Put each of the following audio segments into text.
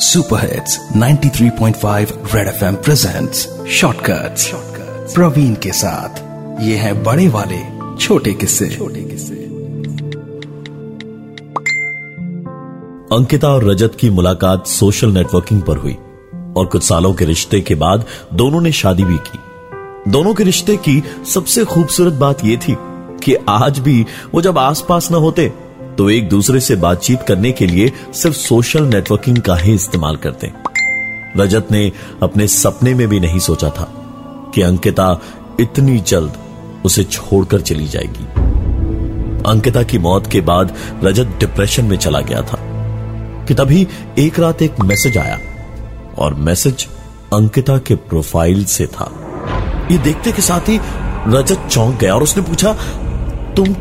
Super hits 93.5 red FM presents shortcuts Praveen के साथ ये है बड़े वाले छोटे किस्से। छोटे किस्से। अंकिता और रजत की मुलाकात सोशल नेटवर्किंग पर हुई और कुछ सालों के रिश्ते के बाद दोनों ने शादी भी की। दोनों के रिश्ते की सबसे खूबसूरत बात यह थी कि आज भी वो जब आसपास न होते तो एक दूसरे से बातचीत करने के लिए सिर्फ़ सोशल नेटवर्किंग का ही इस्तेमाल करते रजत ने अपने सपने में भी नहीं सोचा था कि अंकिता इतनी जल्द उसे छोड़कर चली जाएगी। अंकिता की मौत के बाद रजत डिप्रेशन में चला गया था कि तभी एक रात एक मैसेज आया और मैसेज अंकिता के प्रोफ़ाइल से था। ये देखते के साथ ही रजत चौंक गया और उसने पूछा, तुम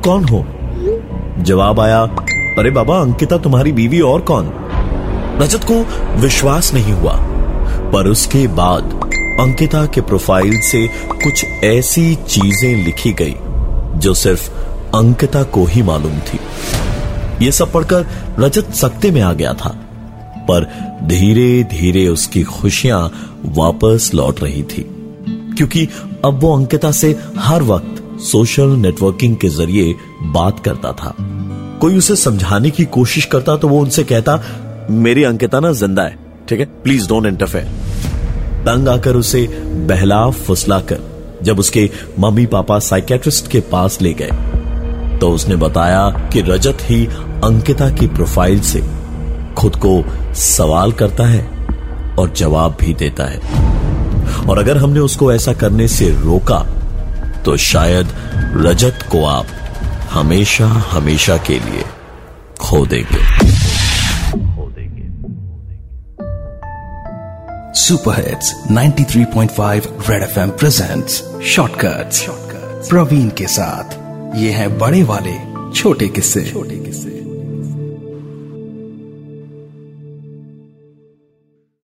कौन हो? जवाब आया, अरे बाबा, अंकिता तुम्हारी बीवी और कौन? रजत को विश्वास नहीं हुआ, पर उसके बाद अंकिता के प्रोफ़ाइल से कुछ ऐसी चीज़ें लिखी गई, जो सिर्फ़ अंकिता को ही मालूम थी। यह सब पढ़कर रजत सकते में आ गया था, पर धीरे धीरे उसकी खुशियाँ वापस लौट रही थी, क्योंकि अब वो अंकिता से हर वक्त सोशल नेटवर्किंग के ज़रिए बात करता था। कोई उसे समझाने की कोशिश करता तो वो उनसे कहता, मेरी अंकिता ना ज़िंदा है, ठीक है? प्लीज़ डोंट इंटरफेयर तंग आकर उसे बहला फुसला कर जब उसके मम्मी पापा साइकेट्रिस्ट के पास ले गए। तो उसने बताया कि रजत ही अंकिता की प्रोफ़ाइल से खुद को सवाल करता है और जवाब भी देता है। और अगर हमने उसको ऐसा करने से रोका तो शायद रजत को आप हमेशा हमेशा के लिए खो देंगे। Super hits 93.5 red FM presents shortcuts Praveen के साथ, ये है बड़े वाले छोटे किस्से छोटे किस्से।